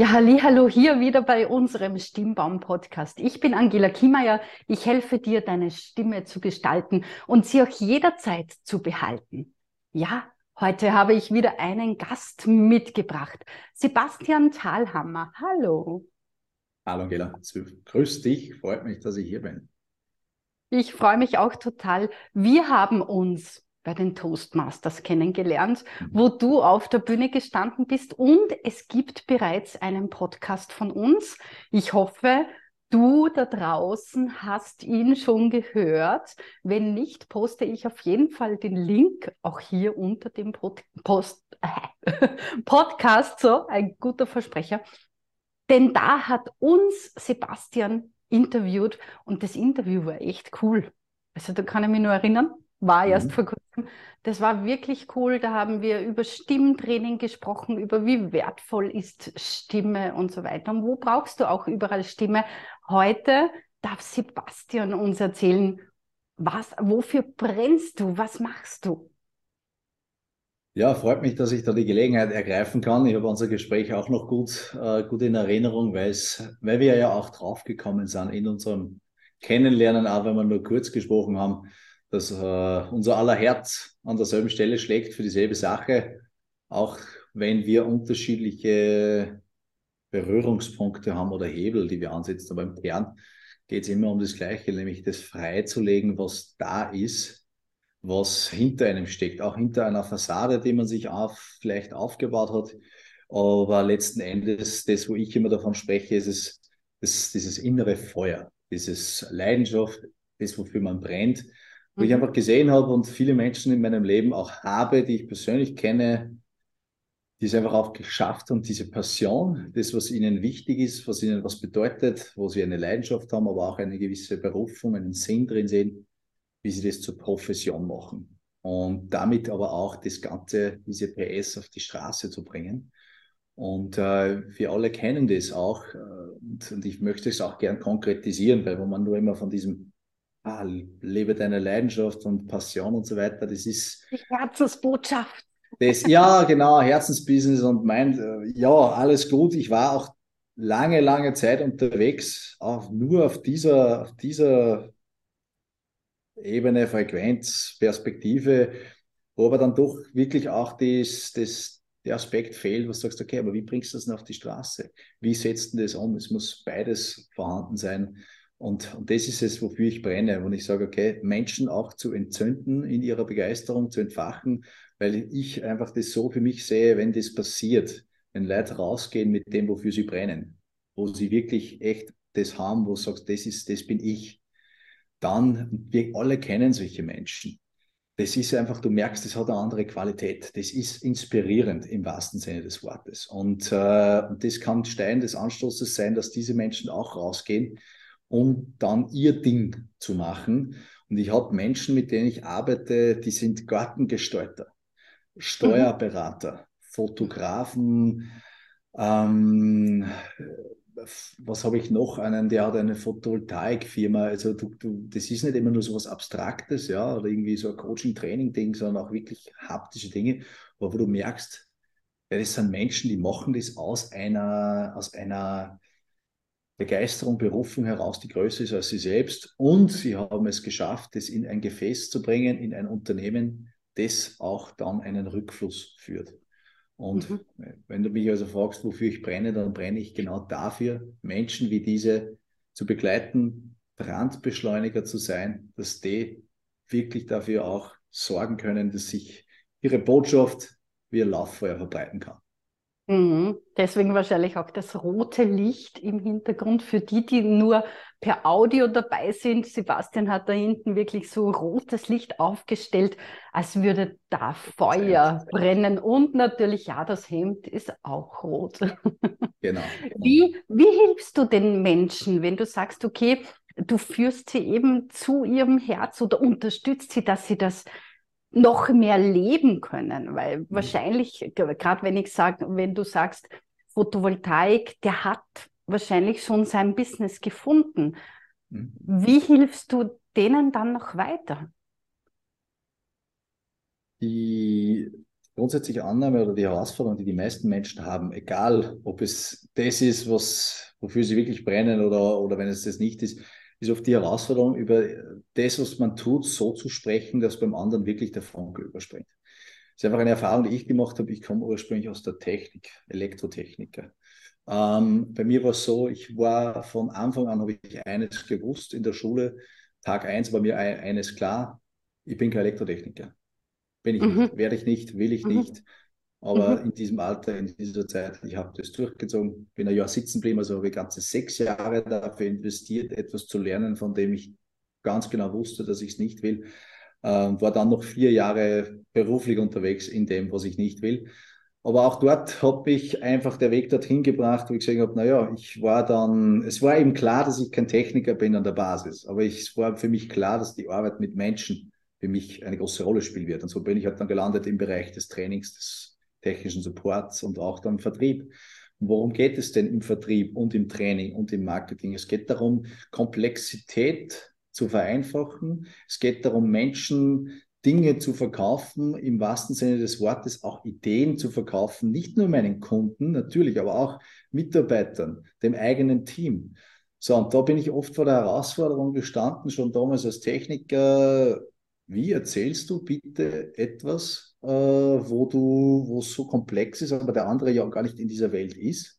Ja, hallo hier wieder bei unserem Stimmbaum-Podcast. Ich bin Angela Kiemeyer. Ich helfe dir, deine Stimme zu gestalten und sie auch jederzeit zu behalten. Ja, heute habe ich wieder einen Gast mitgebracht. Sebastian Thalhammer. Hallo. Hallo Angela, grüß dich. Freut mich, dass ich hier bin. Ich freue mich auch total. Wir haben uns bei den Toastmasters kennengelernt, mhm. wo du auf der Bühne gestanden bist und es gibt bereits einen Podcast von uns. Ich hoffe, du da draußen hast ihn schon gehört. Wenn nicht, poste ich auf jeden Fall den Link auch hier unter dem Pod Post äh, Podcast, so ein guter Versprecher. Denn da hat uns Sebastian interviewt und das Interview war echt cool. Also da kann ich mich nur erinnern, war erst mhm. vor kurzem. Das war wirklich cool. Da haben wir über Stimmtraining gesprochen, über wie wertvoll ist Stimme und so weiter. Und wo brauchst du auch überall Stimme? Heute darf Sebastian uns erzählen, was, wofür brennst du? Was machst du? Ja, freut mich, dass ich da die Gelegenheit ergreifen kann. Ich habe unser Gespräch auch noch gut, äh, gut in Erinnerung, weil, wir ja auch draufgekommen sind in unserem Kennenlernen, auch wenn wir nur kurz gesprochen haben, dass äh, unser aller Herz an derselben Stelle schlägt für dieselbe Sache, auch wenn wir unterschiedliche Berührungspunkte haben oder Hebel, die wir ansetzen. Aber im Kern geht es immer um das Gleiche, nämlich das freizulegen, was da ist, was hinter einem steckt, auch hinter einer Fassade, die man sich auf, vielleicht aufgebaut hat. Aber letzten Endes, das, wo ich immer davon spreche, ist es, das, dieses innere Feuer, dieses Leidenschaft, das, wofür man brennt wo ich mhm. einfach gesehen habe und viele Menschen in meinem Leben auch habe, die ich persönlich kenne, die es einfach auch geschafft haben, diese Passion, das, was ihnen wichtig ist, was ihnen was bedeutet, wo sie eine Leidenschaft haben, aber auch eine gewisse Berufung, einen Sinn drin sehen, wie sie das zur Profession machen. Und damit aber auch das Ganze, diese PS auf die Straße zu bringen. Und äh, wir alle kennen das auch. Äh, und, und ich möchte es auch gern konkretisieren, weil wenn man nur immer von diesem ah, lebe deine Leidenschaft und Passion und so weiter. Das ist. Die Herzensbotschaft. Das, ja, genau, Herzensbusiness und mein, äh, ja, alles gut. Ich war auch lange, lange Zeit unterwegs, auch nur auf dieser, auf dieser Ebene, Frequenz, Perspektive, wo aber dann doch wirklich auch das, das, der Aspekt fehlt, was du sagst, okay, aber wie bringst du das denn auf die Straße? Wie setzt du das um? Es muss beides vorhanden sein. Und, und das ist es, wofür ich brenne, wenn ich sage, okay, Menschen auch zu entzünden, in ihrer Begeisterung zu entfachen, weil ich einfach das so für mich sehe, wenn das passiert, wenn Leute rausgehen mit dem, wofür sie brennen, wo sie wirklich echt das haben, wo du sagst, das ist, das bin ich, dann, wir alle kennen solche Menschen. Das ist einfach, du merkst, das hat eine andere Qualität. Das ist inspirierend im wahrsten Sinne des Wortes. Und, äh, und das kann Stein des Anstoßes sein, dass diese Menschen auch rausgehen um dann ihr Ding zu machen. Und ich habe Menschen, mit denen ich arbeite, die sind Gartengestalter, Steuerberater. Fotografen, ähm, was habe ich noch? Einen, der hat eine Photovoltaikfirma. Also du, du, das ist nicht immer nur so was Abstraktes, ja, oder irgendwie so ein Coaching-Training-Ding, sondern auch wirklich haptische Dinge, wo du merkst, das sind Menschen, die machen das aus einer, aus einer Begeisterung, Berufung heraus, die größer ist als sie selbst. Und sie haben es geschafft, es in ein Gefäß zu bringen, in ein Unternehmen, das auch dann einen Rückfluss führt. Und mhm. wenn du mich also fragst, wofür ich brenne, dann brenne ich genau dafür, Menschen wie diese zu begleiten, Brandbeschleuniger zu sein, dass die wirklich dafür auch sorgen können, dass sich ihre Botschaft wie ein Lauffeuer verbreiten kann. Mhm. Deswegen wahrscheinlich auch das rote Licht im Hintergrund. Für die, die nur per Audio dabei sind, Sebastian hat da hinten wirklich so rotes Licht aufgestellt, als würde da Feuer brennen. Und natürlich, ja, das Hemd ist auch rot. Genau. Wie, wie hilfst du den Menschen, wenn du sagst, okay, du führst sie eben zu ihrem Herz oder unterstützt sie, dass sie das noch mehr leben können, weil mhm. wahrscheinlich, gerade wenn ich sage, wenn du sagst, Photovoltaik, der hat wahrscheinlich schon sein Business gefunden. Mhm. Wie hilfst du denen dann noch weiter? Die grundsätzliche Annahme oder die Herausforderung, die die meisten Menschen haben, egal ob es das ist, was, wofür sie wirklich brennen oder, oder wenn es das nicht ist, ist oft die Herausforderung, über das, was man tut, so zu sprechen, dass beim anderen wirklich der Funke überspringt. Das ist einfach eine Erfahrung, die ich gemacht habe. Ich komme ursprünglich aus der Technik, Elektrotechniker. Ähm, bei mir war es so, ich war von Anfang an, habe ich eines gewusst in der Schule. Tag eins war mir eines klar, ich bin kein Elektrotechniker. Bin ich mhm. nicht, werde ich nicht, will ich mhm. nicht. Aber mhm. in diesem Alter, in dieser Zeit, ich habe das durchgezogen, bin ein Jahr sitzen geblieben, also habe ich ganze sechs Jahre dafür investiert, etwas zu lernen, von dem ich ganz genau wusste, dass ich es nicht will. Ähm, war dann noch vier Jahre beruflich unterwegs in dem, was ich nicht will. Aber auch dort habe ich einfach der Weg dorthin gebracht, wo ich gesagt habe, naja, ich war dann, es war eben klar, dass ich kein Techniker bin an der Basis, aber ich, es war für mich klar, dass die Arbeit mit Menschen für mich eine große Rolle spielen wird. Und so bin ich halt dann gelandet im Bereich des Trainings, des technischen Supports und auch dann Vertrieb. Worum geht es denn im Vertrieb und im Training und im Marketing? Es geht darum, Komplexität zu vereinfachen. Es geht darum, Menschen Dinge zu verkaufen, im wahrsten Sinne des Wortes auch Ideen zu verkaufen, nicht nur meinen Kunden, natürlich, aber auch Mitarbeitern, dem eigenen Team. So, und da bin ich oft vor der Herausforderung gestanden, schon damals als Techniker, wie erzählst du bitte etwas, äh, wo du, wo es so komplex ist, aber der andere ja gar nicht in dieser Welt ist?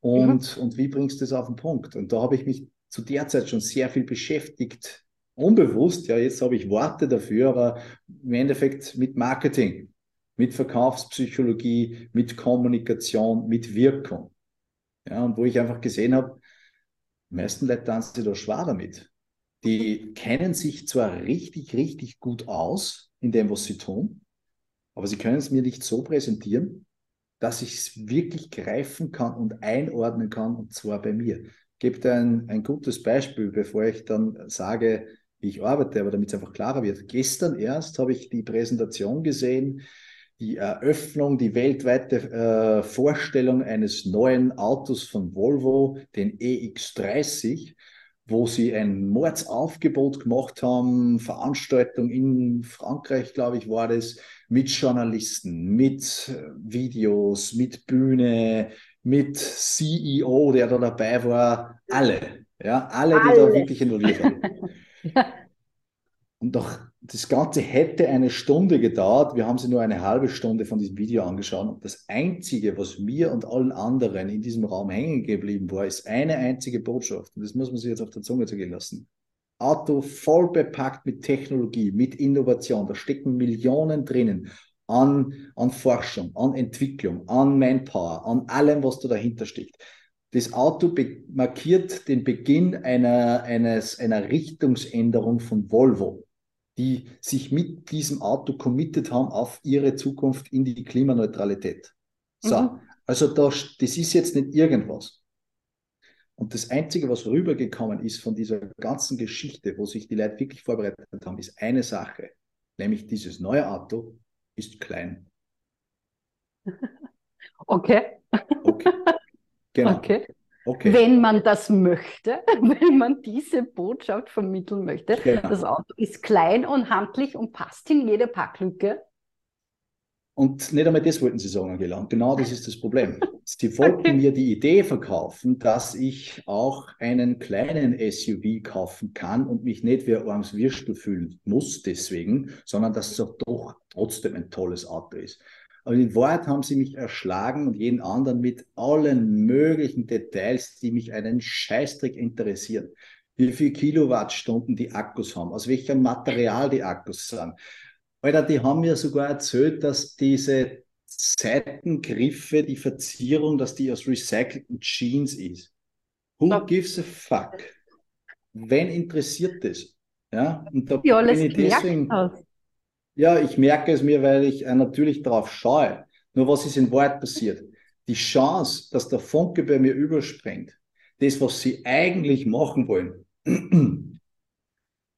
Und, mhm. und wie bringst du das auf den Punkt? Und da habe ich mich zu der Zeit schon sehr viel beschäftigt, unbewusst, ja, jetzt habe ich Worte dafür, aber im Endeffekt mit Marketing, mit Verkaufspsychologie, mit Kommunikation, mit Wirkung. Ja, und wo ich einfach gesehen habe, die meisten Leute tanzen da schwer damit die kennen sich zwar richtig, richtig gut aus in dem, was sie tun, aber sie können es mir nicht so präsentieren, dass ich es wirklich greifen kann und einordnen kann, und zwar bei mir. Ich gebe ein, ein gutes Beispiel, bevor ich dann sage, wie ich arbeite, aber damit es einfach klarer wird. Gestern erst habe ich die Präsentation gesehen, die Eröffnung, die weltweite äh, Vorstellung eines neuen Autos von Volvo, den EX30 wo sie ein Mordsaufgebot gemacht haben, Veranstaltung in Frankreich, glaube ich, war das, mit Journalisten, mit äh, Videos, mit Bühne, mit CEO, der da dabei war, alle, ja, alle, die alle. da wirklich involviert waren. Und doch das Ganze hätte eine Stunde gedauert. Wir haben sie nur eine halbe Stunde von diesem Video angeschaut. Und das Einzige, was mir und allen anderen in diesem Raum hängen geblieben war, ist eine einzige Botschaft. Und das muss man sich jetzt auf der Zunge zergehen lassen. Auto voll bepackt mit Technologie, mit Innovation. Da stecken Millionen drinnen an, an Forschung, an Entwicklung, an Manpower, an allem, was da dahinter steckt. Das Auto markiert den Beginn einer, eines, einer Richtungsänderung von Volvo die sich mit diesem Auto committed haben auf ihre Zukunft in die Klimaneutralität. So, mhm. also das, das ist jetzt nicht irgendwas. Und das Einzige, was rübergekommen ist von dieser ganzen Geschichte, wo sich die Leute wirklich vorbereitet haben, ist eine Sache, nämlich dieses neue Auto ist klein. Okay. Okay. Genau. Okay. Okay. Wenn man das möchte, wenn man diese Botschaft vermitteln möchte. Genau. Das Auto ist klein und handlich und passt in jede Packlücke. Und nicht einmal das wollten sie sagen, Angela. genau das ist das Problem. Sie wollten okay. mir die Idee verkaufen, dass ich auch einen kleinen SUV kaufen kann und mich nicht wie ein armes Würstel fühlen muss deswegen, sondern dass es doch trotzdem ein tolles Auto ist. Aber in Wahrheit haben sie mich erschlagen und jeden anderen mit allen möglichen Details, die mich einen Scheißdreck interessieren. Wie viel Kilowattstunden die Akkus haben, aus welchem Material die Akkus sind. Alter, die haben mir sogar erzählt, dass diese Seitengriffe, die Verzierung, dass die aus recycelten Jeans ist. Who no. gives a fuck? Wen interessiert das? Ja, und da bin ich deswegen. Aus. Ja, ich merke es mir, weil ich äh, natürlich darauf schaue. Nur was ist in Wahrheit passiert? Die Chance, dass der Funke bei mir überspringt, das, was sie eigentlich machen wollen,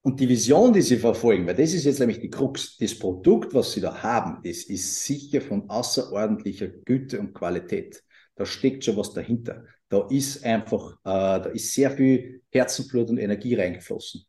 und die Vision, die sie verfolgen, weil das ist jetzt nämlich die Krux, das Produkt, was sie da haben, das ist sicher von außerordentlicher Güte und Qualität. Da steckt schon was dahinter. Da ist einfach, äh, da ist sehr viel Herzenblut und Energie reingeflossen.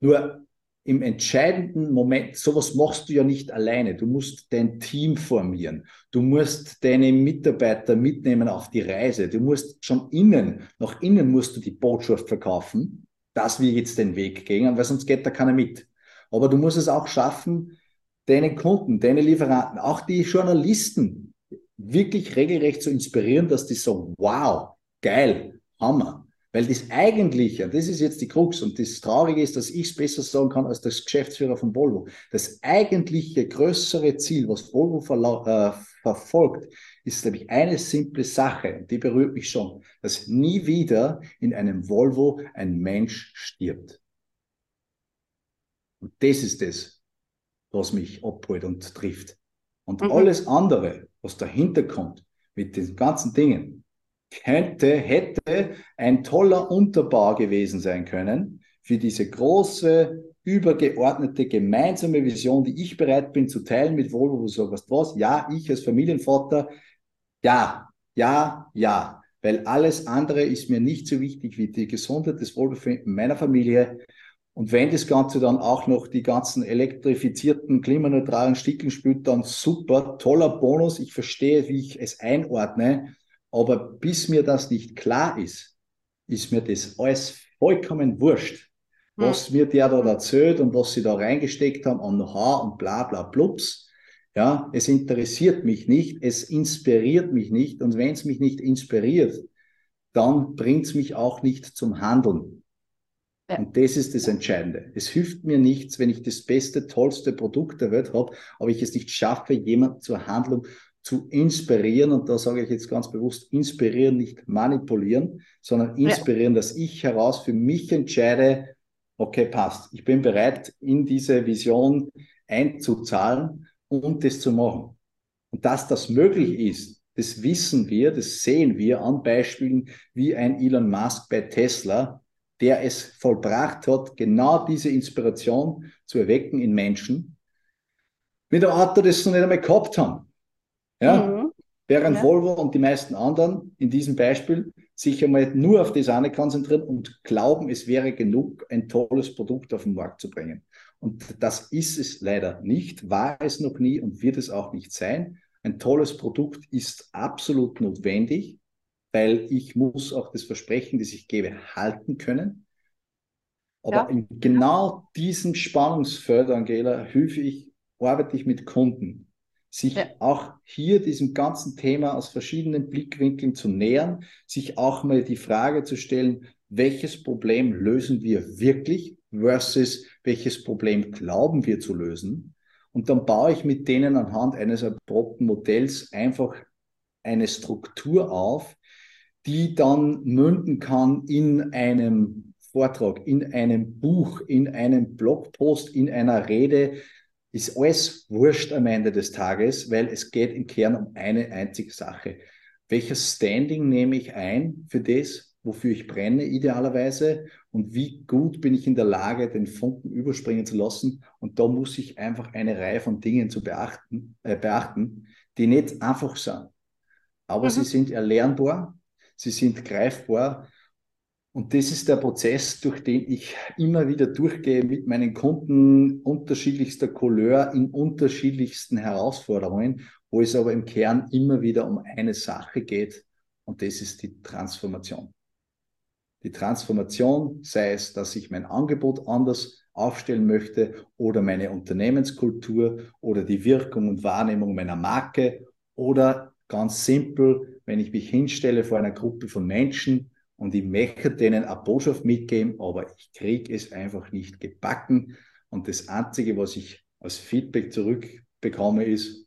Nur im entscheidenden Moment, sowas machst du ja nicht alleine. Du musst dein Team formieren. Du musst deine Mitarbeiter mitnehmen auf die Reise. Du musst schon innen, nach innen musst du die Botschaft verkaufen, dass wir jetzt den Weg gehen, weil sonst geht da keiner mit. Aber du musst es auch schaffen, deine Kunden, deine Lieferanten, auch die Journalisten wirklich regelrecht zu inspirieren, dass die sagen, wow, geil, Hammer. Weil das Eigentliche, das ist jetzt die Krux und das Traurige ist, dass ich es besser sagen kann als das Geschäftsführer von Volvo. Das eigentliche größere Ziel, was Volvo äh, verfolgt, ist nämlich eine simple Sache, und die berührt mich schon, dass nie wieder in einem Volvo ein Mensch stirbt. Und das ist das, was mich abholt und trifft. Und mhm. alles andere, was dahinter kommt, mit den ganzen Dingen, könnte, hätte ein toller Unterbau gewesen sein können für diese große, übergeordnete gemeinsame Vision, die ich bereit bin zu teilen mit Volvo, wo du sagst, was, ja, ich als Familienvater, ja, ja, ja, weil alles andere ist mir nicht so wichtig wie die Gesundheit, des Wohlbefinden meiner Familie. Und wenn das Ganze dann auch noch die ganzen elektrifizierten, klimaneutralen Stickeln spielt, dann super, toller Bonus. Ich verstehe, wie ich es einordne. Aber bis mir das nicht klar ist, ist mir das alles vollkommen wurscht, hm. was mir der da erzählt und was sie da reingesteckt haben an Know-how und bla bla blups. Ja, es interessiert mich nicht, es inspiriert mich nicht und wenn es mich nicht inspiriert, dann bringt es mich auch nicht zum Handeln. Ja. Und das ist das Entscheidende. Es hilft mir nichts, wenn ich das beste, tollste Produkt der Welt habe, aber ich es nicht schaffe, jemanden zur Handlung zu inspirieren, und da sage ich jetzt ganz bewusst, inspirieren, nicht manipulieren, sondern inspirieren, ja. dass ich heraus für mich entscheide, okay, passt, ich bin bereit, in diese Vision einzuzahlen und das zu machen. Und dass das möglich ist, das wissen wir, das sehen wir an Beispielen wie ein Elon Musk bei Tesla, der es vollbracht hat, genau diese Inspiration zu erwecken in Menschen, mit einem Auto, das sie noch nicht einmal gehabt haben. Ja? Mhm. Während ja. Volvo und die meisten anderen in diesem Beispiel sich einmal nur auf das eine konzentrieren und glauben, es wäre genug, ein tolles Produkt auf den Markt zu bringen. Und das ist es leider nicht, war es noch nie und wird es auch nicht sein. Ein tolles Produkt ist absolut notwendig, weil ich muss auch das Versprechen, das ich gebe, halten können. Aber ja. in genau diesem Spannungsfeld, Angela, hilfe ich, arbeite ich mit Kunden sich ja. auch hier diesem ganzen Thema aus verschiedenen Blickwinkeln zu nähern, sich auch mal die Frage zu stellen, welches Problem lösen wir wirklich versus welches Problem glauben wir zu lösen. Und dann baue ich mit denen anhand eines erprobten Modells einfach eine Struktur auf, die dann münden kann in einem Vortrag, in einem Buch, in einem Blogpost, in einer Rede, ist alles wurscht am Ende des Tages, weil es geht im Kern um eine einzige Sache. Welches Standing nehme ich ein für das, wofür ich brenne idealerweise und wie gut bin ich in der Lage, den Funken überspringen zu lassen. Und da muss ich einfach eine Reihe von Dingen zu beachten, äh, beachten die nicht einfach sind. Aber mhm. sie sind erlernbar, sie sind greifbar und das ist der Prozess, durch den ich immer wieder durchgehe mit meinen Kunden unterschiedlichster Couleur in unterschiedlichsten Herausforderungen, wo es aber im Kern immer wieder um eine Sache geht und das ist die Transformation. Die Transformation, sei es, dass ich mein Angebot anders aufstellen möchte oder meine Unternehmenskultur oder die Wirkung und Wahrnehmung meiner Marke oder ganz simpel, wenn ich mich hinstelle vor einer Gruppe von Menschen und ich möchte denen eine Botschaft mitgeben, aber ich kriege es einfach nicht gebacken. Und das Einzige, was ich als Feedback zurückbekomme, ist,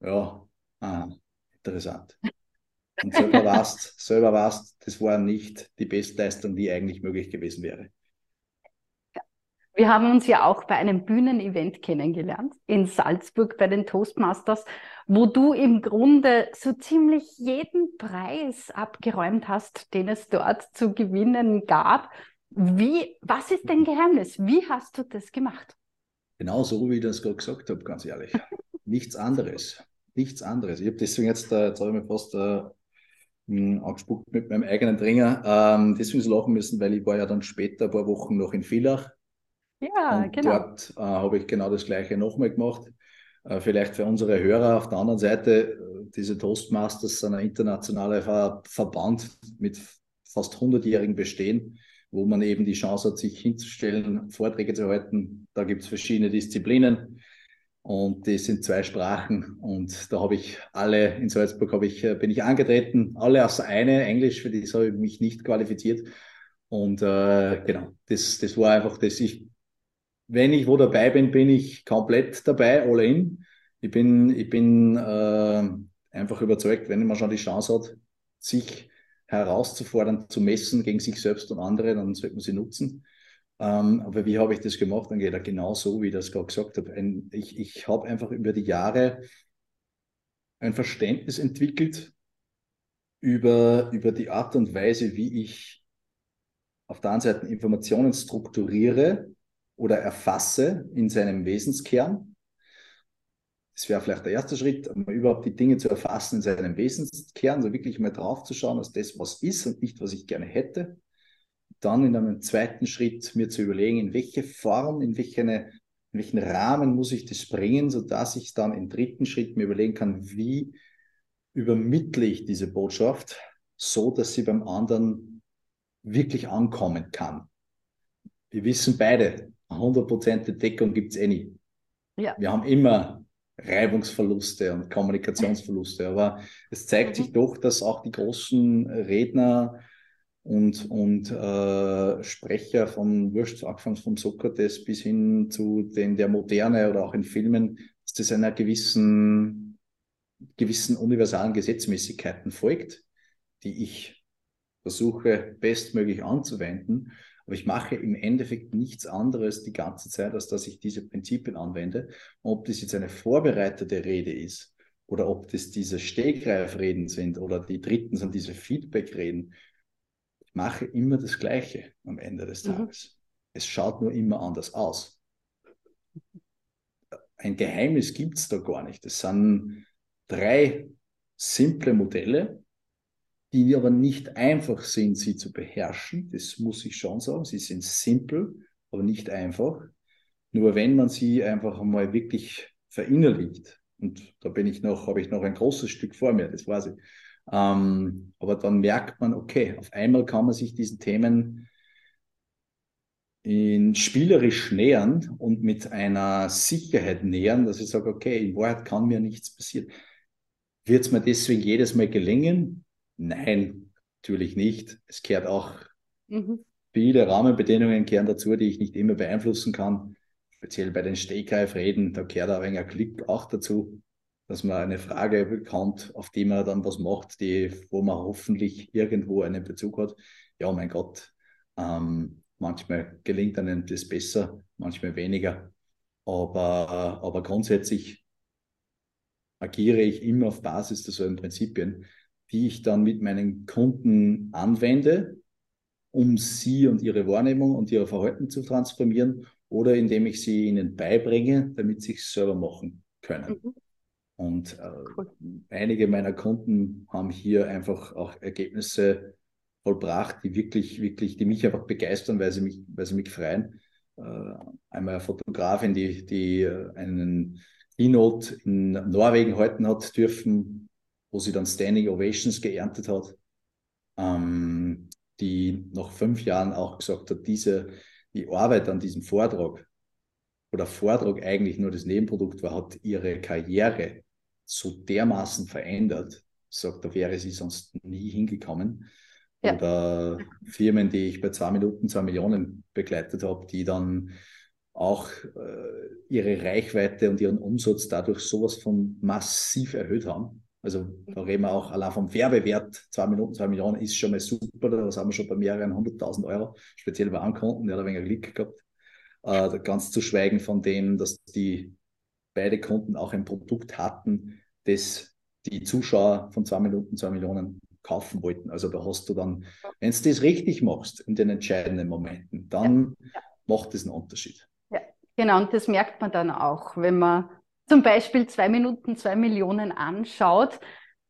ja, aha, interessant. Und selber warst, selber warst, das war nicht die Bestleistung, die eigentlich möglich gewesen wäre. Wir haben uns ja auch bei einem Bühnenevent kennengelernt in Salzburg bei den Toastmasters, wo du im Grunde so ziemlich jeden Preis abgeräumt hast, den es dort zu gewinnen gab. Wie, was ist dein Geheimnis? Wie hast du das gemacht? Genau so, wie ich das gerade gesagt habe, ganz ehrlich. Nichts anderes. Nichts anderes. Ich habe deswegen jetzt, äh, jetzt habe ich mir fast äh, hm, angespuckt mit meinem eigenen Dringer. Ähm, deswegen so lachen müssen, weil ich war ja dann später ein paar Wochen noch in Villach Ja, und genau. dort äh, habe ich genau das Gleiche nochmal gemacht. Äh, vielleicht für unsere Hörer auf der anderen Seite, äh, diese Toastmasters sind ein internationaler Ver Verband mit fast 100-jährigen Bestehen, wo man eben die Chance hat, sich hinzustellen, Vorträge zu halten. Da gibt es verschiedene Disziplinen und die sind zwei Sprachen und da habe ich alle, in Salzburg habe ich, äh, bin ich angetreten, alle außer eine, Englisch, für das habe ich mich nicht qualifiziert. Und äh, genau, das, das war einfach das. Ich, wenn ich wo dabei bin, bin ich komplett dabei, all in. Ich bin, ich bin äh, einfach überzeugt, wenn man schon die Chance hat, sich herauszufordern, zu messen gegen sich selbst und andere, dann sollte man sie nutzen. Ähm, aber wie habe ich das gemacht, Angela? Genau so, wie ich das gerade gesagt habe. Ein, ich ich habe einfach über die Jahre ein Verständnis entwickelt über, über die Art und Weise, wie ich auf der einen Seite Informationen strukturiere oder erfasse in seinem Wesenskern. Das wäre vielleicht der erste Schritt, um überhaupt die Dinge zu erfassen in seinem Wesenskern, so wirklich mal drauf zu dass das was ist und nicht, was ich gerne hätte dann in einem zweiten Schritt mir zu überlegen, in welche Form, in, welche, in welchen Rahmen muss ich das bringen, sodass ich dann im dritten Schritt mir überlegen kann, wie übermittle ich diese Botschaft, so dass sie beim anderen wirklich ankommen kann. Wir wissen beide, 100% Deckung gibt es eh nicht. Ja. Wir haben immer Reibungsverluste und Kommunikationsverluste, aber es zeigt mhm. sich doch, dass auch die großen Redner, und, und äh, Sprecher von Wurscht, angefangen vom Sokrates bis hin zu den der Moderne oder auch in Filmen, dass das einer gewissen, gewissen universalen Gesetzmäßigkeiten folgt, die ich versuche bestmöglich anzuwenden. Aber ich mache im Endeffekt nichts anderes die ganze Zeit, als dass ich diese Prinzipien anwende. Und ob das jetzt eine vorbereitete Rede ist oder ob das diese Stegreifreden sind oder die dritten sind diese Feedbackreden mache immer das Gleiche am Ende des mhm. Tages. Mhm. Es schaut nur immer anders aus. Ein Geheimnis gibt es da gar nicht. Es sind drei simple Modelle, die aber nicht einfach sind, sie zu beherrschen. Das muss ich schon sagen. Sie sind simpel, aber nicht einfach. Nur wenn man sie einfach einmal wirklich verinnerlicht, und da bin ich noch, habe ich noch ein großes Stück vor mir, das weiß ich, ähm, aber dann merkt man, okay, auf einmal kann man sich diesen Themen in spielerisch nähern und mit einer Sicherheit nähern, dass ich sage, okay, in Wahrheit kann mir nichts passieren. Wird es mir deswegen jedes Mal gelingen? Nein, natürlich nicht. Es gehört auch mhm. viele Rahmenbedingungen gehören dazu, die ich nicht immer beeinflussen kann. Speziell bei den Stegreifreden, da gehört auch ein Klick auch dazu dass man eine Frage bekommt, auf die man dann was macht, die, wo man hoffentlich irgendwo einen Bezug hat. Ja, mein Gott, ähm, manchmal gelingt einem das besser, manchmal weniger. Aber, aber grundsätzlich agiere ich immer auf Basis derselben Prinzipien, die ich dann mit meinen Kunden anwende, um sie und ihre Wahrnehmung und ihr Verhalten zu transformieren oder indem ich sie ihnen beibringe, damit sie es selber machen können. Mhm. Und äh, cool. einige meiner Kunden haben hier einfach auch Ergebnisse vollbracht, die wirklich, wirklich, die mich einfach begeistern, weil sie mich, weil sie mich freuen. Äh, einmal eine Fotografin, die, die einen Keynote in Norwegen halten hat dürfen, wo sie dann Standing Ovations geerntet hat, ähm, die nach fünf Jahren auch gesagt hat, diese, die Arbeit an diesem Vortrag oder Vortrag eigentlich nur das Nebenprodukt war, hat ihre Karriere so dermaßen verändert, sagt, da wäre sie sonst nie hingekommen. Ja. Oder Firmen, die ich bei zwei Minuten zwei Millionen begleitet habe, die dann auch äh, ihre Reichweite und ihren Umsatz dadurch sowas von massiv erhöht haben. Also da reden wir auch allein vom Werbewert, zwei Minuten, zwei Millionen ist schon mal super, da haben wir schon bei mehreren hunderttausend Euro, speziell bei Ankunden, der hat ein wenig Glück gehabt. Äh, ganz zu schweigen von dem, dass die beide Kunden auch ein Produkt hatten, das die Zuschauer von zwei Minuten, zwei Millionen kaufen wollten. Also da hast du dann, wenn du das richtig machst in den entscheidenden Momenten, dann ja. macht das einen Unterschied. Ja, genau. Und das merkt man dann auch, wenn man zum Beispiel zwei Minuten, zwei Millionen anschaut,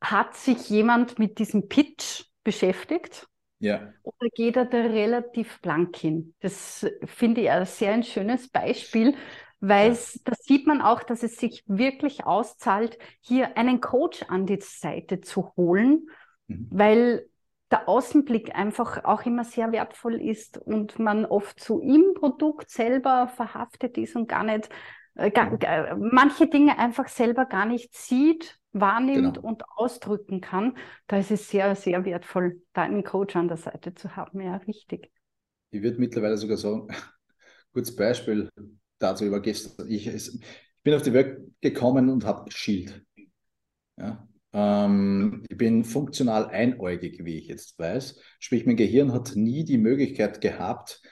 hat sich jemand mit diesem Pitch beschäftigt Ja. Oder geht er da relativ blank hin? Das finde ich ein sehr ein schönes Beispiel, weil ja. da sieht man auch, dass es sich wirklich auszahlt, hier einen Coach an die Seite zu holen, mhm. weil der Außenblick einfach auch immer sehr wertvoll ist und man oft so im Produkt selber verhaftet ist und gar nicht, äh, gar, mhm. gar, manche Dinge einfach selber gar nicht sieht, wahrnimmt genau. und ausdrücken kann. Da ist es sehr, sehr wertvoll, da einen Coach an der Seite zu haben. Ja, richtig. Ich würde mittlerweile sogar sagen, kurzes Beispiel dazu über gestern. Ich, ich bin auf die Welt gekommen und habe Schild. Ja, ähm, ich bin funktional einäugig, wie ich jetzt weiß. Sprich, mein Gehirn hat nie die Möglichkeit gehabt,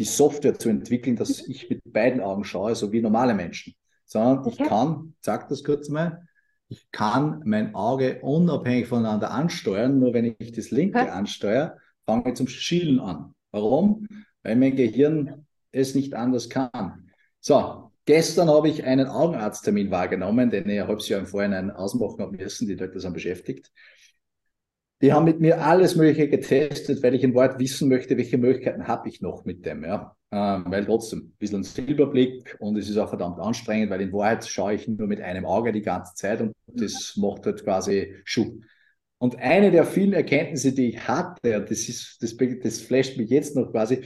die Software zu entwickeln, dass ich mit beiden Augen schaue, so wie normale Menschen. Sondern okay. ich kann, sag das kurz mal, ich kann mein Auge unabhängig voneinander ansteuern, nur wenn ich das linke okay. ansteuere, fange ich zum Schielen an. Warum? Weil mein Gehirn es nicht anders kann. So, Gestern habe ich einen Augenarzttermin wahrgenommen, den ich ein halbes Jahr im Vorhinein ausmachen habe müssen, die dort sind beschäftigt. Die haben mit mir alles Mögliche getestet, weil ich in Wort wissen möchte, welche Möglichkeiten habe ich noch mit dem. Ja? Ähm, weil trotzdem ein bisschen ein Silberblick und es ist auch verdammt anstrengend, weil in Wahrheit schaue ich nur mit einem Auge die ganze Zeit und das macht halt quasi Schuh. Und eine der vielen Erkenntnisse, die ich hatte, das, ist, das, das flasht mich jetzt noch quasi,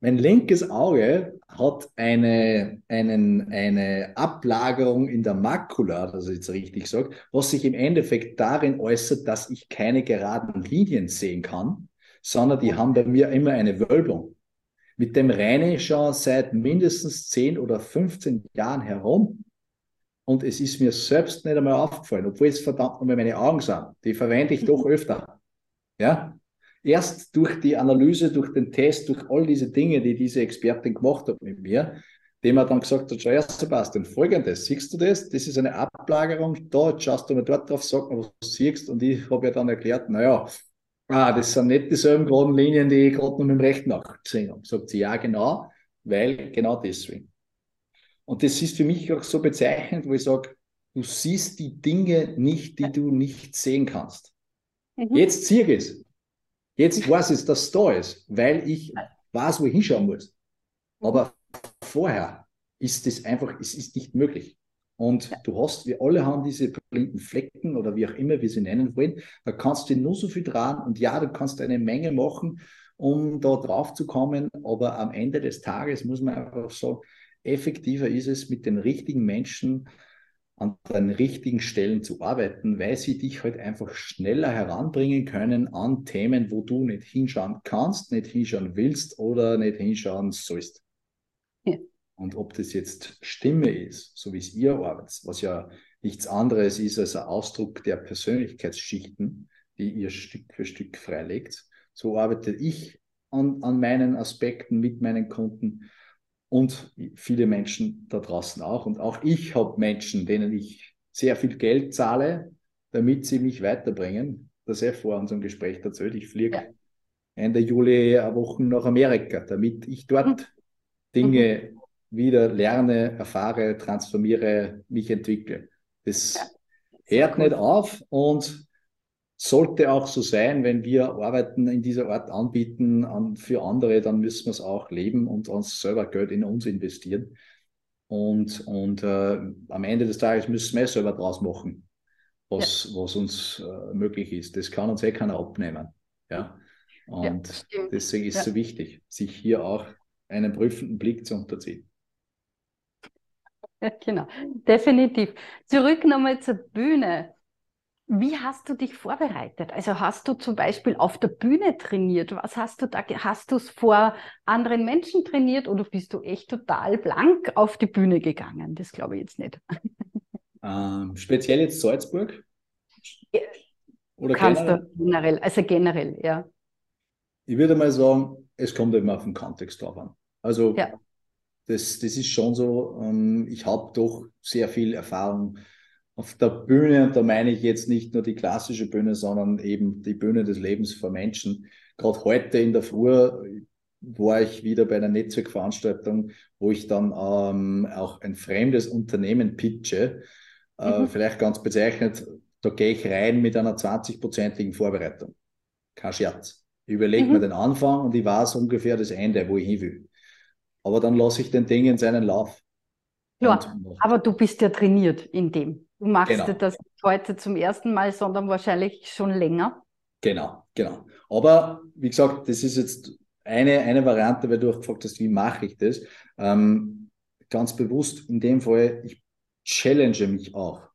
mein linkes Auge hat eine, einen, eine Ablagerung in der Makula, das ich jetzt richtig sage, was sich im Endeffekt darin äußert, dass ich keine geraden Linien sehen kann, sondern die haben bei mir immer eine Wölbung. Mit dem reine ich schon seit mindestens 10 oder 15 Jahren herum. Und es ist mir selbst nicht einmal aufgefallen, obwohl es verdammt nochmal meine Augen sind. Die verwende ich doch öfter. Ja, erst durch die Analyse, durch den Test, durch all diese Dinge, die diese Expertin gemacht hat mit mir, dem er dann gesagt hat, schau erst Sebastian, folgendes, siehst du das? Das ist eine Ablagerung, da schaust du mal dort drauf, sag mal, was du siehst. Und ich habe ja dann erklärt, naja, ah, das sind nicht dieselben geraden Linien, die ich gerade noch mit dem rechten Auge gesehen habe. Sagt sie, ja genau, weil genau deswegen. Und das ist für mich auch so bezeichnend, wo ich sage, du siehst die Dinge nicht, die du nicht sehen kannst. Mhm. Jetzt zieh es. Jetzt weiß ich, dass es da ist, weil ich weiß, wo ich hinschauen muss. Aber vorher ist es einfach, es ist nicht möglich. Und du hast, wir alle haben diese blinden Flecken oder wie auch immer wir sie nennen wollen. Da kannst du nur so viel dran und ja, du kannst eine Menge machen, um da drauf zu kommen. Aber am Ende des Tages muss man einfach sagen, effektiver ist es mit den richtigen Menschen an den richtigen Stellen zu arbeiten, weil sie dich halt einfach schneller heranbringen können an Themen, wo du nicht hinschauen kannst, nicht hinschauen willst oder nicht hinschauen sollst. Ja. Und ob das jetzt Stimme ist, so wie es ihr arbeitet, was ja nichts anderes ist als ein Ausdruck der Persönlichkeitsschichten, die ihr Stück für Stück freilegt, so arbeite ich an, an meinen Aspekten mit meinen Kunden und viele Menschen da draußen auch. Und auch ich habe Menschen, denen ich sehr viel Geld zahle, damit sie mich weiterbringen. Das ist vor unserem Gespräch erzählt. Ich fliege ja. Ende Juli eine Woche nach Amerika, damit ich dort mhm. Dinge mhm. wieder lerne, erfahre, transformiere, mich entwickle. Das ja. hört cool. nicht auf und sollte auch so sein, wenn wir Arbeiten in dieser Art anbieten an, für andere, dann müssen wir es auch leben und uns selber Geld in uns investieren. Und, und äh, am Ende des Tages müssen wir selber draus machen, was, ja. was uns äh, möglich ist. Das kann uns eh keiner abnehmen. Ja? Und ja, deswegen ist es ja. so wichtig, sich hier auch einen prüfenden Blick zu unterziehen. Ja, genau, definitiv. Zurück nochmal zur Bühne. Wie hast du dich vorbereitet? Also hast du zum Beispiel auf der Bühne trainiert? Was hast du da? Hast du es vor anderen Menschen trainiert oder bist du echt total blank auf die Bühne gegangen? Das glaube ich jetzt nicht. Ähm, speziell jetzt Salzburg? Oder Kannst generell? du generell, also generell, ja. Ich würde mal sagen, es kommt immer auf den Kontext drauf an. Also ja. das, das ist schon so, ähm, ich habe doch sehr viel Erfahrung auf der Bühne, und da meine ich jetzt nicht nur die klassische Bühne, sondern eben die Bühne des Lebens vor Menschen. Gerade heute in der Früh war ich wieder bei einer Netzwerkveranstaltung, wo ich dann ähm, auch ein fremdes Unternehmen pitche. Äh, mhm. Vielleicht ganz bezeichnet, da gehe ich rein mit einer 20-prozentigen Vorbereitung. Kein Scherz. Ich überlege mhm. mir den Anfang und ich weiß ungefähr das Ende, wo ich hin will. Aber dann lasse ich den Ding in seinen Lauf. Ja, aber du bist ja trainiert in dem. Du machst genau. das heute zum ersten Mal, sondern wahrscheinlich schon länger. Genau, genau. Aber wie gesagt, das ist jetzt eine, eine Variante, weil du auch gefragt hast, wie mache ich das? Ähm, ganz bewusst in dem Fall, ich challenge mich auch.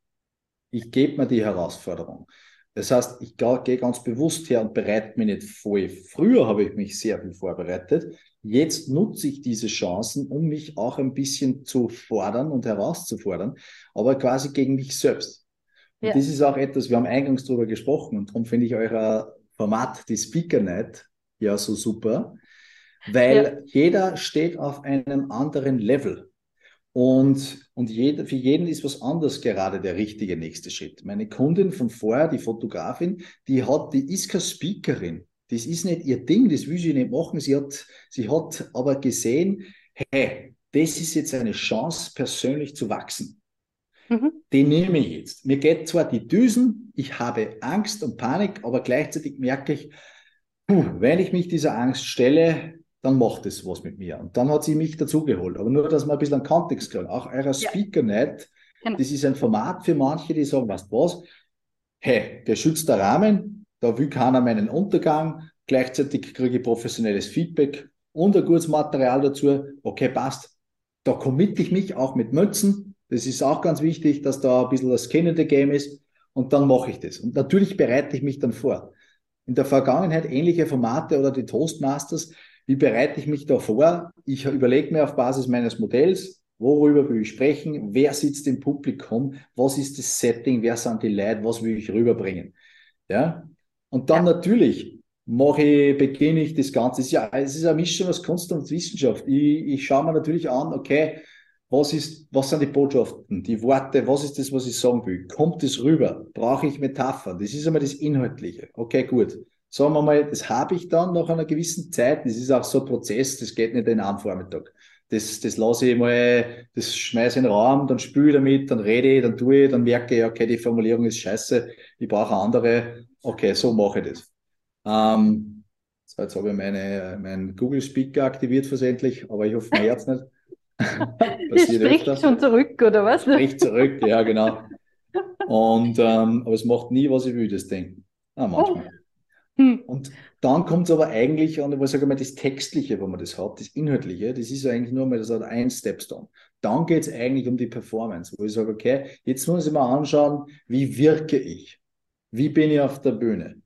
Ich gebe mir die Herausforderung. Das heißt, ich gehe ganz bewusst her und bereite mich nicht vor. Früher habe ich mich sehr viel vorbereitet. Jetzt nutze ich diese Chancen, um mich auch ein bisschen zu fordern und herauszufordern, aber quasi gegen mich selbst. Und ja. das ist auch etwas, wir haben eingangs darüber gesprochen und darum finde ich euer Format, die Speaker Night, ja so super, weil ja. jeder steht auf einem anderen Level. Und, und jeder, für jeden ist was anderes gerade der richtige nächste Schritt. Meine Kundin von vorher, die Fotografin, die hat, die ist keine Speakerin. Das ist nicht ihr Ding, das will sie nicht machen. Sie hat, sie hat aber gesehen, hey, das ist jetzt eine Chance, persönlich zu wachsen. Mhm. Den nehme ich jetzt. Mir geht zwar die Düsen, ich habe Angst und Panik, aber gleichzeitig merke ich, wenn ich mich dieser Angst stelle, dann macht es was mit mir. Und dann hat sie mich dazugeholt. Aber nur, dass man ein bisschen einen Kontext kriegt. Auch eurer Speaker ja. nicht. Genau. Das ist ein Format für manche, die sagen, weißt was? Hey, geschützter Rahmen, da will keiner meinen Untergang. Gleichzeitig kriege ich professionelles Feedback und ein gutes Material dazu. Okay, passt. Da committe ich mich auch mit Mützen. Das ist auch ganz wichtig, dass da ein bisschen das the Game ist. Und dann mache ich das. Und natürlich bereite ich mich dann vor. In der Vergangenheit ähnliche Formate oder die Toastmasters, wie bereite ich mich da vor? Ich überlege mir auf Basis meines Modells, worüber will ich sprechen, wer sitzt im Publikum, was ist das Setting, wer sind die Leute, was will ich rüberbringen. Ja? Und dann ja. natürlich mache ich, beginne ich das Ganze. Es ist ja, es ist eine Mischung aus Kunst und Wissenschaft. Ich, ich schaue mir natürlich an, okay, was ist, was sind die Botschaften, die Worte, was ist das, was ich sagen will? Kommt es rüber? Brauche ich Metaphern? Das ist einmal das Inhaltliche. Okay, gut sagen wir mal, das habe ich dann nach einer gewissen Zeit. Das ist auch so ein Prozess, das geht nicht in einem Vormittag. Das, das lasse ich mal, das schmeiße ich in den Raum, dann spüle ich damit, dann rede ich, dann tue ich, dann merke ich, okay, die Formulierung ist scheiße, ich brauche eine andere. Okay, so mache ich das. Ähm, so, jetzt habe ich meine, meinen Google Speaker aktiviert versendlich, aber ich hoffe, mein Herz nicht. das spricht öfter. schon zurück, oder was? Spricht zurück, ja, genau. Und, ähm, aber es macht nie, was ich will, das Ding. Ah, manchmal. Oh. Hm. Und dann kommt es aber eigentlich an, ich sage mal, das Textliche, wo man das hat, das Inhaltliche, das ist eigentlich nur mal das hat ein Stepstone. Dann geht es eigentlich um die Performance, wo ich sage, okay, jetzt muss ich mal anschauen, wie wirke ich? Wie bin ich auf der Bühne?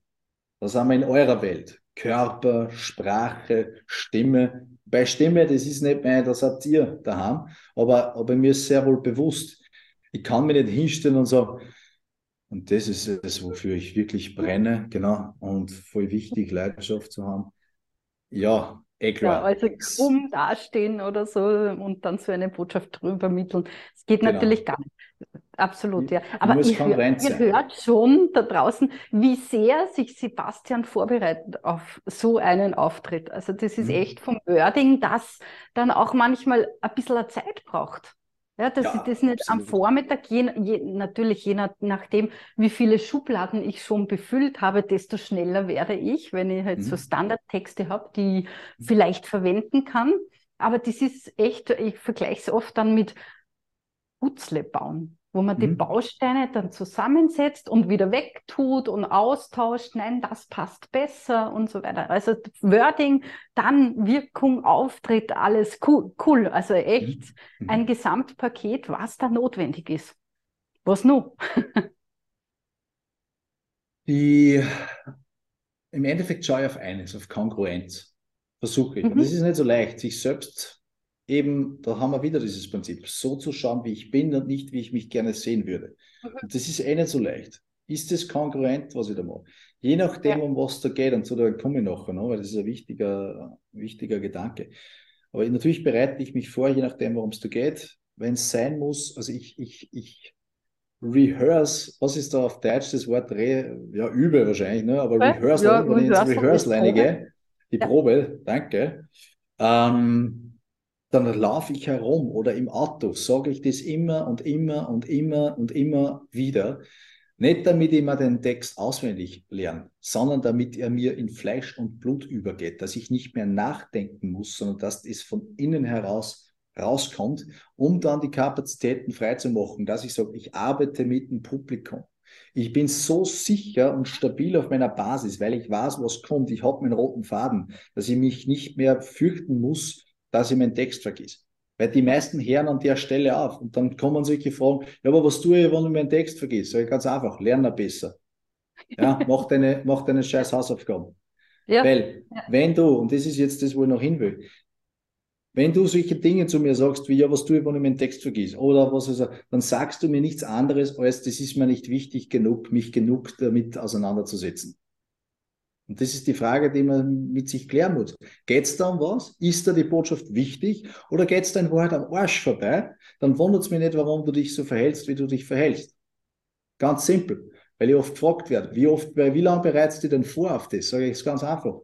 Das haben wir in eurer Welt. Körper, Sprache, Stimme. Bei Stimme, das ist nicht mehr, das habt ihr daheim, aber, aber mir ist sehr wohl bewusst, ich kann mich nicht hinstellen und sagen, und das ist es, wofür ich wirklich brenne, genau. Und voll wichtig, Leidenschaft zu haben. Ja, eh klar. Ja, also krumm dastehen oder so und dann so eine Botschaft drüber mitteln. Das geht genau. natürlich gar nicht. Absolut, ja. Aber ihr, hör, ihr hört schon da draußen, wie sehr sich Sebastian vorbereitet auf so einen Auftritt. Also das ist mhm. echt vom Wording, das dann auch manchmal ein bisschen Zeit braucht. Ja, dass ja, ich das nicht absolut. am Vormittag, je, je, natürlich je nach, nachdem, wie viele Schubladen ich schon befüllt habe, desto schneller werde ich, wenn ich halt mhm. so Standardtexte habe, die ich mhm. vielleicht verwenden kann. Aber das ist echt, ich vergleiche es oft dann mit Putzle bauen wo man mhm. die Bausteine dann zusammensetzt und wieder wegtut und austauscht. Nein, das passt besser und so weiter. Also Wording, dann Wirkung, Auftritt, alles cool. cool. Also echt mhm. mhm. ein Gesamtpaket, was da notwendig ist. Was nur? Die, Im Endeffekt schaue ich auf eines, auf Kongruenz. Versuche ich. Mhm. Und das ist nicht so leicht, sich selbst eben, da haben wir wieder dieses Prinzip, so zu schauen, wie ich bin und nicht, wie ich mich gerne sehen würde. Mhm. Und das ist eh nicht so leicht. Ist es kongruent, was ich da mache? Je nachdem, ja. um was da geht, und zu da komme ich nachher, ne, weil das ist ein wichtiger, wichtiger Gedanke. Aber natürlich bereite ich mich vor, je nachdem, worum es da geht. Wenn es sein muss, also ich, ich, ich rehearse, was ist da auf Deutsch das Wort? Re, ja, übe wahrscheinlich, ne? aber rehearse, ja, wenn ich ins Rehearsal einige, die ja. Probe, danke. Ähm, dann laufe ich herum oder im Auto, sage ich das immer und immer und immer und immer wieder, Nicht damit ich mir den Text auswendig lerne, sondern damit er mir in Fleisch und Blut übergeht, dass ich nicht mehr nachdenken muss, sondern dass es von innen heraus rauskommt, um dann die Kapazitäten freizumachen, dass ich sage, ich arbeite mit dem Publikum. Ich bin so sicher und stabil auf meiner Basis, weil ich weiß, was kommt. Ich habe meinen roten Faden, dass ich mich nicht mehr fürchten muss, dass ich meinen Text vergiss. Weil die meisten hören an der Stelle auf. Und dann kommen solche Fragen, ja, aber was tue ich, wenn ich meinen Text vergiss? Sag ich ganz einfach, lerne besser. Ja, mach deine, mach deine scheiß Hausaufgaben. Ja. Weil, wenn du, und das ist jetzt das, wo ich noch hin will, wenn du solche Dinge zu mir sagst, wie, ja, was tue ich, wenn ich meinen Text vergiss? Oder was also, dann sagst du mir nichts anderes, als das ist mir nicht wichtig genug, mich genug damit auseinanderzusetzen. Und das ist die Frage, die man mit sich klären muss. Geht es da um was? Ist da die Botschaft wichtig? Oder geht es da in Wahrheit am Arsch vorbei? Dann wundert es mich nicht, warum du dich so verhältst, wie du dich verhältst. Ganz simpel. Weil ich oft gefragt werde, wie oft, wie lange bereitest du denn vor auf das? Sage ich es ganz einfach.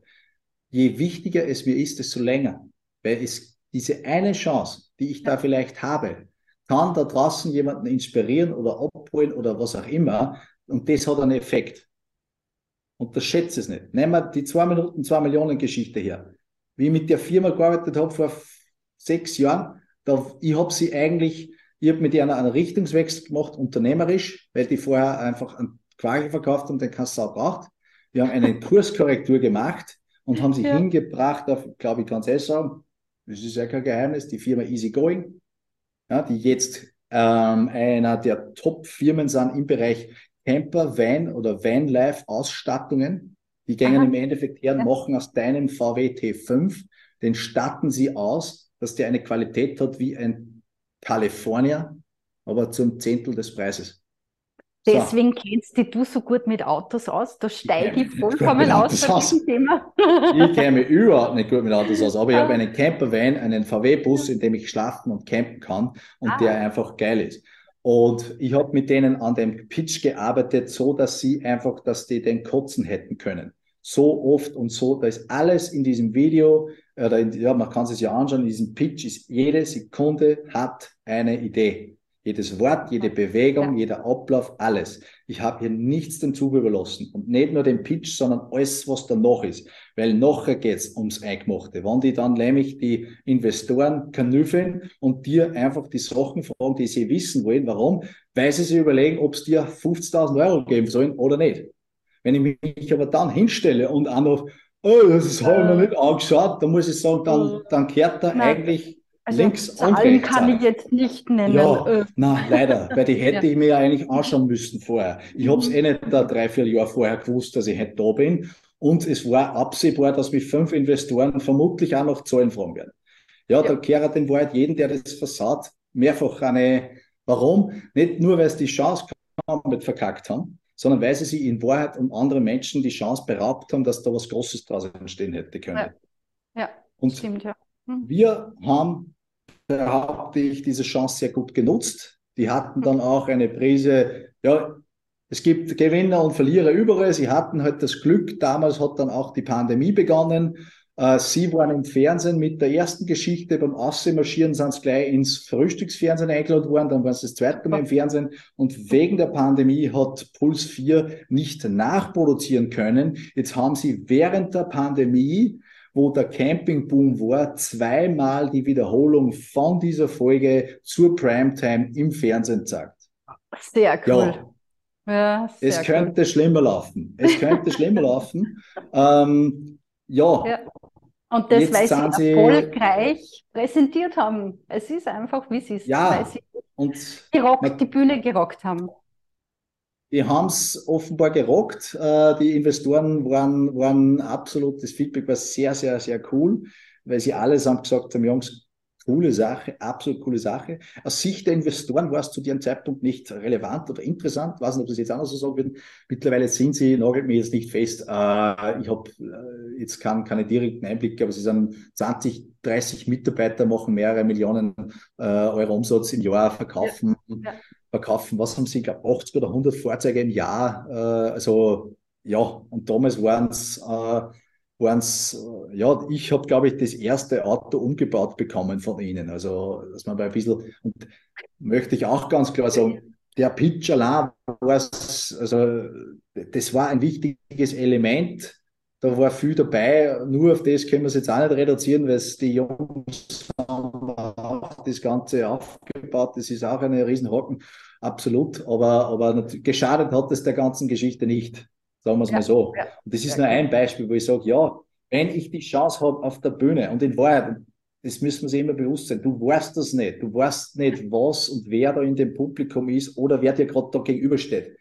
Je wichtiger es mir ist, desto länger. Weil es diese eine Chance, die ich da vielleicht habe, kann da draußen jemanden inspirieren oder abholen oder was auch immer. Und das hat einen Effekt. Unterschätze es nicht. Nehmen wir die zwei Minuten, zwei Millionen Geschichte her. Wie ich mit der Firma gearbeitet habe vor sechs Jahren, da, ich habe sie eigentlich, ich habe mit ihr einen, einen Richtungswechsel gemacht, unternehmerisch, weil die vorher einfach einen Quagel verkauft haben, den kannst du auch braucht. Wir haben eine Kurskorrektur gemacht und haben sie ja. hingebracht auf, glaube ich, kann es eh sagen, das ist ja kein Geheimnis, die Firma Easygoing, ja, die jetzt ähm, einer der Top-Firmen sind im Bereich Camper, Van oder Vanlife-Ausstattungen. Die gehen im Endeffekt her und machen aus deinem VW T5, den statten sie aus, dass der eine Qualität hat wie ein California, aber zum Zehntel des Preises. Deswegen so. kennst dich du so gut mit Autos aus. Da steige ich vollkommen aus bei diesem Thema. ich kenne mich überhaupt nicht gut mit Autos aus, aber ich habe einen Campervan, einen VW-Bus, in dem ich schlafen und campen kann und ah. der einfach geil ist. Und ich habe mit denen an dem Pitch gearbeitet, so dass sie einfach, dass die den kotzen hätten können. So oft und so, da ist alles in diesem Video, oder in, ja, man kann es sich ja anschauen, in diesem Pitch ist jede Sekunde hat eine Idee. Jedes Wort, jede Bewegung, ja. jeder Ablauf, alles. Ich habe hier nichts dem Zug überlassen. Und nicht nur den Pitch, sondern alles, was da noch ist. Weil nachher geht's ums Eingemachte. Wenn die dann nämlich die Investoren kanüffeln und dir einfach die Sachen fragen, die sie wissen wollen. Warum? Weil sie sich überlegen, ob es dir 50.000 Euro geben sollen oder nicht. Wenn ich mich aber dann hinstelle und auch noch, oh, das habe ich noch nicht angeschaut, dann muss ich sagen, dann, dann kehrt da eigentlich also links Zahlen und rechts. kann ich jetzt nicht nennen. Ja, äh. nein, leider, weil die hätte ja. ich mir ja eigentlich anschauen müssen vorher. Ich habe es eh nicht da drei, vier Jahre vorher gewusst, dass ich heute da bin. Und es war absehbar, dass mich fünf Investoren vermutlich auch noch Zahlen fragen werden. Ja, ja. da kehrt in Wahrheit jeden, der das versaut, mehrfach eine, warum? Nicht nur, weil sie die Chance komplett verkackt haben, sondern weil sie sich in Wahrheit um andere Menschen die Chance beraubt haben, dass da was Großes draus entstehen hätte können. Ja, ja Und stimmt, ja. Hm. Wir haben behaupte ich, diese Chance sehr gut genutzt. Die hatten dann auch eine Prise, ja, es gibt Gewinner und Verlierer überall. Sie hatten halt das Glück, damals hat dann auch die Pandemie begonnen. Äh, sie waren im Fernsehen mit der ersten Geschichte. Beim Aussemarschieren sind sie gleich ins Frühstücksfernsehen eingeladen worden. Dann waren sie das zweite Mal im Fernsehen. Und wegen der Pandemie hat Puls 4 nicht nachproduzieren können. Jetzt haben sie während der Pandemie wo der Campingboom war, zweimal die Wiederholung von dieser Folge zur Primetime im Fernsehen zeigt. Sehr cool. Ja. ja sehr es könnte cool. schlimmer laufen. Es könnte schlimmer laufen. Ähm, ja. ja. Und das, Jetzt weil sie erfolgreich präsentiert haben. Es ist einfach, wie es ist. Ja. Weil sie und gerockt, die Bühne gerockt haben die haben es offenbar gerockt. Äh, die Investoren waren, waren absolut, das Feedback war sehr, sehr, sehr cool, weil sie allesamt gesagt haben, Jungs, coole Sache, absolut coole Sache. Aus Sicht der Investoren war es zu diesem Zeitpunkt nicht relevant oder interessant. Ich weiß nicht, ob das jetzt anders so sagen würden. Mittlerweile sind sie, nagelt mir jetzt nicht fest. Äh, ich habe äh, jetzt keinen, keine direkten Einblicke, aber sie sind 20, 30 Mitarbeiter, machen mehrere Millionen Euro Umsatz im Jahr, verkaufen. Ja. Ja verkaufen, was haben sie, glaube 80 oder 100 Fahrzeuge im Jahr. Äh, also ja, und damals waren es, äh, äh, ja, ich habe, glaube ich, das erste Auto umgebaut bekommen von ihnen. Also, dass man bei ein bisschen, und möchte ich auch ganz klar sagen, der Pitch allein war also das war ein wichtiges Element. Da war viel dabei. Nur auf das können wir es jetzt auch nicht reduzieren, weil es die Jungs haben auch das Ganze aufgebaut. Das ist auch eine Riesenhocken. Absolut. Aber, aber geschadet hat es der ganzen Geschichte nicht. Sagen wir es ja, mal so. Ja. Und das ist nur ein Beispiel, wo ich sage, ja, wenn ich die Chance habe auf der Bühne und in Wahrheit, das müssen wir sich immer bewusst sein. Du weißt das nicht. Du weißt nicht, was und wer da in dem Publikum ist oder wer dir gerade da gegenübersteht.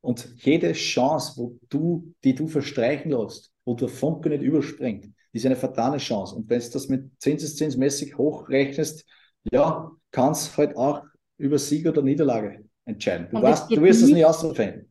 Und jede Chance, wo du, die du verstreichen lässt, wo der Funke nicht überspringt, ist eine fatale Chance. Und wenn du das mit zinseszinsmäßig hochrechnest, ja, kann es halt auch über Sieg oder Niederlage entscheiden. Du, weißt, du wirst es nicht ausfinden.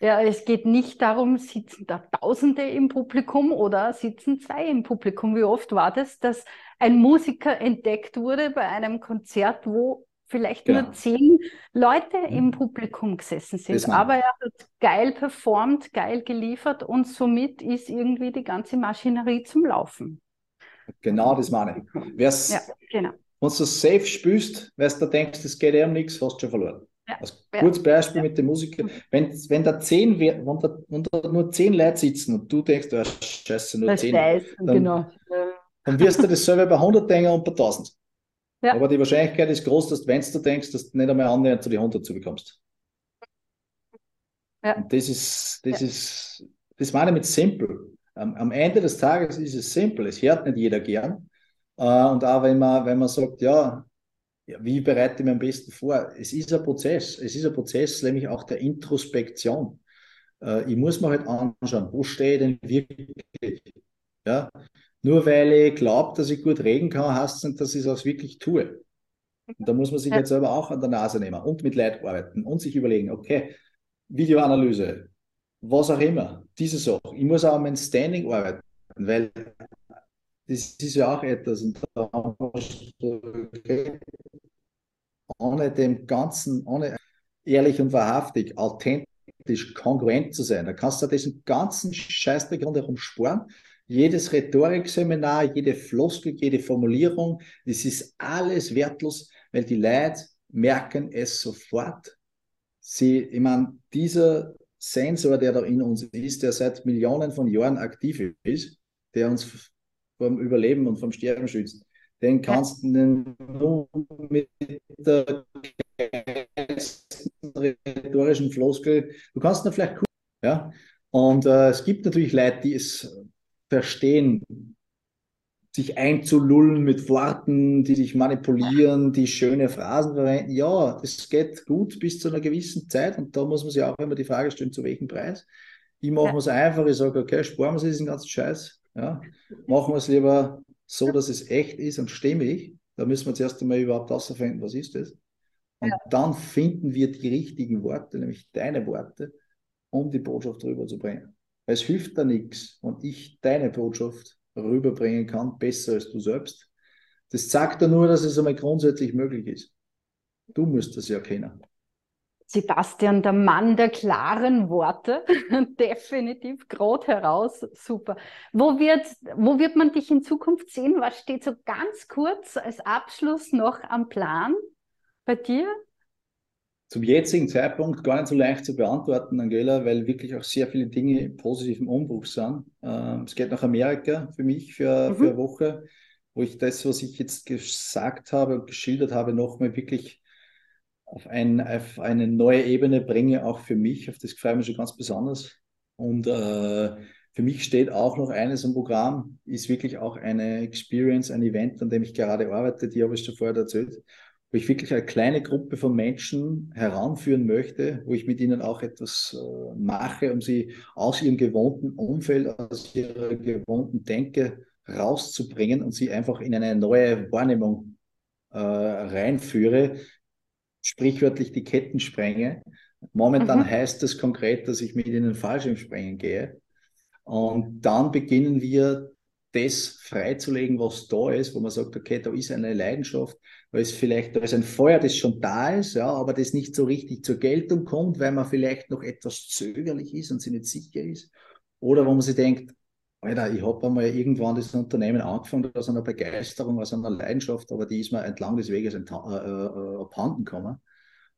Ja, es geht nicht darum, sitzen da Tausende im Publikum oder sitzen zwei im Publikum. Wie oft war das, dass ein Musiker entdeckt wurde bei einem Konzert, wo vielleicht genau. nur zehn Leute mhm. im Publikum gesessen sind. Aber er hat geil performt, geil geliefert und somit ist irgendwie die ganze Maschinerie zum Laufen. Genau das meine ich. Wer's, ja, genau. Wenn du safe spürst, weil du denkst, es geht eh um nichts, hast du schon verloren. Ja. Als kurzes Beispiel ja. mit den Musikern. Wenn, wenn, da zehn, wenn, da, wenn da nur zehn Leute sitzen und du denkst, oh, scheiße, nur das zehn, dann, genau. dann wirst du dasselbe bei 100 denken und bei 1000. Ja. Aber die Wahrscheinlichkeit ist groß, dass wenn du denkst, dass du nicht einmal annähernd zu die 100 zu bekommst. Ja. Und das ist, das ist, das meine ich mit simpel. Am, am, Ende des Tages ist es simpel. Es hört nicht jeder gern. Äh, und auch wenn man, wenn man sagt, ja, wie bereite ich mich am besten vor? Es ist ein Prozess. Es ist ein Prozess, nämlich auch der Introspektion. Äh, ich muss mir halt anschauen, wo stehe ich denn wirklich? Ja? Nur weil ich glaube, dass ich gut reden kann, heißt es nicht, dass ich es auch wirklich tue. Und da muss man sich ja. jetzt selber auch an der Nase nehmen und mit Leid arbeiten und sich überlegen, okay, Videoanalyse, was auch immer, diese Sache. Ich muss auch an mein Standing arbeiten, weil das ist ja auch etwas. Und da okay, ohne dem Ganzen, ohne ehrlich und wahrhaftig, authentisch, kongruent zu sein, da kannst du diesen ganzen Scheißdreck rundherum sparen. Jedes Rhetorikseminar, jede Floskel, jede Formulierung, das ist alles wertlos, weil die Leute merken es sofort. Sie, ich meine, dieser Sensor, der da in uns ist, der seit Millionen von Jahren aktiv ist, der uns vom Überleben und vom Sterben schützt, den kannst du nur mit der rhetorischen Floskel, du kannst ihn vielleicht cool, ja. Und äh, es gibt natürlich Leute, die es verstehen, sich einzulullen mit Worten, die dich manipulieren, die schöne Phrasen verwenden. Ja, das geht gut bis zu einer gewissen Zeit und da muss man sich auch immer die Frage stellen, zu welchem Preis. Ich mache ja. es einfach, ich sage, okay, sparen wir diesen ganzen Scheiß. Ja. Machen wir es lieber so, dass es echt ist und stimmig. Da müssen wir zuerst einmal überhaupt herausfinden, was ist das. Und ja. dann finden wir die richtigen Worte, nämlich deine Worte, um die Botschaft rüberzubringen. Es hilft da nichts, und ich deine Botschaft rüberbringen kann, besser als du selbst. Das zeigt ja nur, dass es einmal grundsätzlich möglich ist. Du musst das ja kennen. Sebastian, der Mann der klaren Worte, definitiv gerade heraus, super. Wo wird, wo wird man dich in Zukunft sehen? Was steht so ganz kurz als Abschluss noch am Plan bei dir? Zum jetzigen Zeitpunkt gar nicht so leicht zu beantworten, Angela, weil wirklich auch sehr viele Dinge im positiven Umbruch sind. Ähm, es geht nach Amerika für mich für, mhm. für eine Woche, wo ich das, was ich jetzt gesagt habe und geschildert habe, nochmal wirklich auf, ein, auf eine neue Ebene bringe, auch für mich. Auf das ich mich schon ganz besonders. Und äh, für mich steht auch noch eines im Programm, ist wirklich auch eine Experience, ein Event, an dem ich gerade arbeite, die habe ich schon vorher erzählt, wo ich wirklich eine kleine Gruppe von Menschen heranführen möchte, wo ich mit ihnen auch etwas äh, mache, um sie aus ihrem gewohnten Umfeld, aus ihrer gewohnten Denke rauszubringen und sie einfach in eine neue Wahrnehmung äh, reinführe, sprichwörtlich die Ketten sprenge. Momentan mhm. heißt das konkret, dass ich mit ihnen Fallschirmspringen gehe. Und dann beginnen wir das freizulegen, was da ist, wo man sagt, okay, da ist eine Leidenschaft, da ist vielleicht, da ist ein Feuer, das schon da ist, ja, aber das nicht so richtig zur Geltung kommt, weil man vielleicht noch etwas zögerlich ist und sich nicht sicher ist. Oder wo man sich denkt, Alter, ich habe einmal irgendwann das Unternehmen angefangen aus einer Begeisterung, aus einer Leidenschaft, aber die ist mir entlang des Weges äh, äh, abhanden gekommen.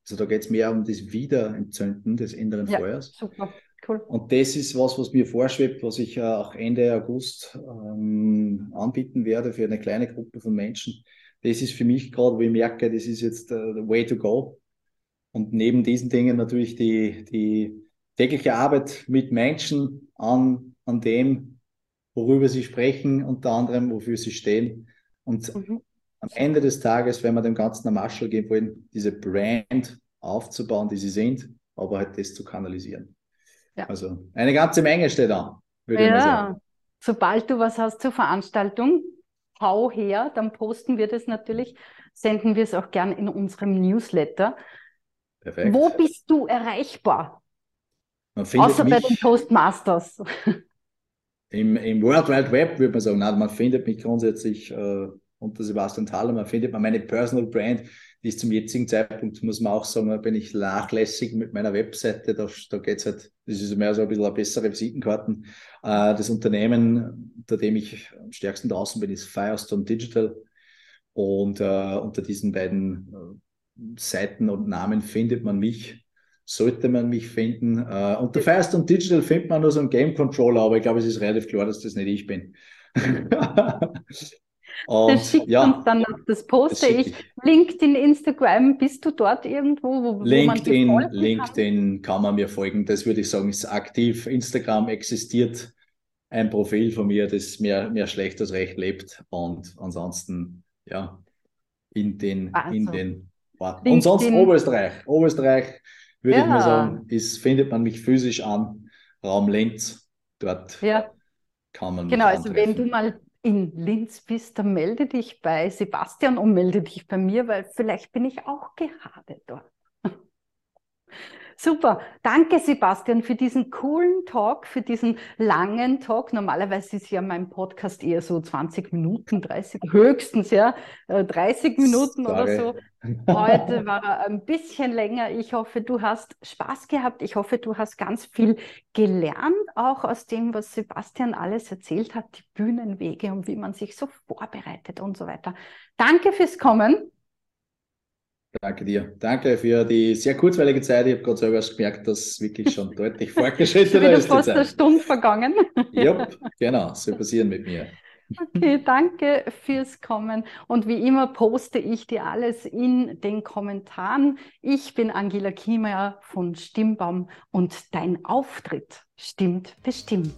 Also da geht es mehr um das Wiederentzünden des inneren ja, Feuers. Super. Cool. Und das ist was, was mir vorschwebt, was ich auch Ende August ähm, anbieten werde für eine kleine Gruppe von Menschen. Das ist für mich gerade, wo ich merke, das ist jetzt uh, the way to go. Und neben diesen Dingen natürlich die, die tägliche Arbeit mit Menschen an, an dem, worüber sie sprechen, unter anderem, wofür sie stehen. Und mhm. am Ende des Tages, wenn wir dem Ganzen eine Marschall geben wollen, diese Brand aufzubauen, die sie sind, aber halt das zu kanalisieren. Ja. Also eine ganze Menge steht da, würde ja. ich mal sagen. Sobald du was hast zur Veranstaltung, hau her, dann posten wir das natürlich, senden wir es auch gern in unserem Newsletter. Perfekt. Wo bist du erreichbar? Außer bei den Toastmasters. Im, Im World Wide Web würde man sagen, nein, man findet mich grundsätzlich äh, unter Sebastian Thaler, man findet meine Personal Brand, die ist zum jetzigen Zeitpunkt, muss man auch sagen, bin ich nachlässig mit meiner Webseite, da, da geht es halt, das ist mehr so ein bisschen eine bessere Visitenkarten. Äh, das Unternehmen, unter dem ich am stärksten draußen bin, ist Firestone Digital. Und äh, unter diesen beiden äh, Seiten und Namen findet man mich sollte man mich finden. Äh, unter Firestone Digital findet man nur so einen Game Controller, aber ich glaube, es ist relativ klar, dass das nicht ich bin. Und, das schickt ja, uns dann das poste das ich. LinkedIn, Instagram, bist du dort irgendwo, wo, LinkedIn, man LinkedIn kann? kann man mir folgen. Das würde ich sagen, ist aktiv. Instagram existiert ein Profil von mir, das mehr, mehr schlecht als recht lebt. Und ansonsten, ja, in den, also, in den Orten. Und sonst Oberösterreich. Oberösterreich würde ja. ich mal sagen, ist, findet man mich physisch an, Raum Lenz. Dort ja. kann man Genau, also wenn du mal in Linz bist, dann melde dich bei Sebastian und melde dich bei mir, weil vielleicht bin ich auch gerade dort. Super. Danke, Sebastian, für diesen coolen Talk, für diesen langen Talk. Normalerweise ist ja mein Podcast eher so 20 Minuten, 30, höchstens, ja, 30 äh, Minuten Sorry. oder so. Heute war er ein bisschen länger. Ich hoffe, du hast Spaß gehabt. Ich hoffe, du hast ganz viel gelernt, auch aus dem, was Sebastian alles erzählt hat, die Bühnenwege und wie man sich so vorbereitet und so weiter. Danke fürs Kommen. Danke dir. Danke für die sehr kurzweilige Zeit. Ich habe gerade selber gemerkt, dass es wirklich schon deutlich fortgeschrittener ist. fast eine Stunde vergangen. ja, genau, soll passieren mit mir. Okay, danke fürs Kommen. Und wie immer poste ich dir alles in den Kommentaren. Ich bin Angela Kiemeyer von Stimmbaum und dein Auftritt stimmt bestimmt.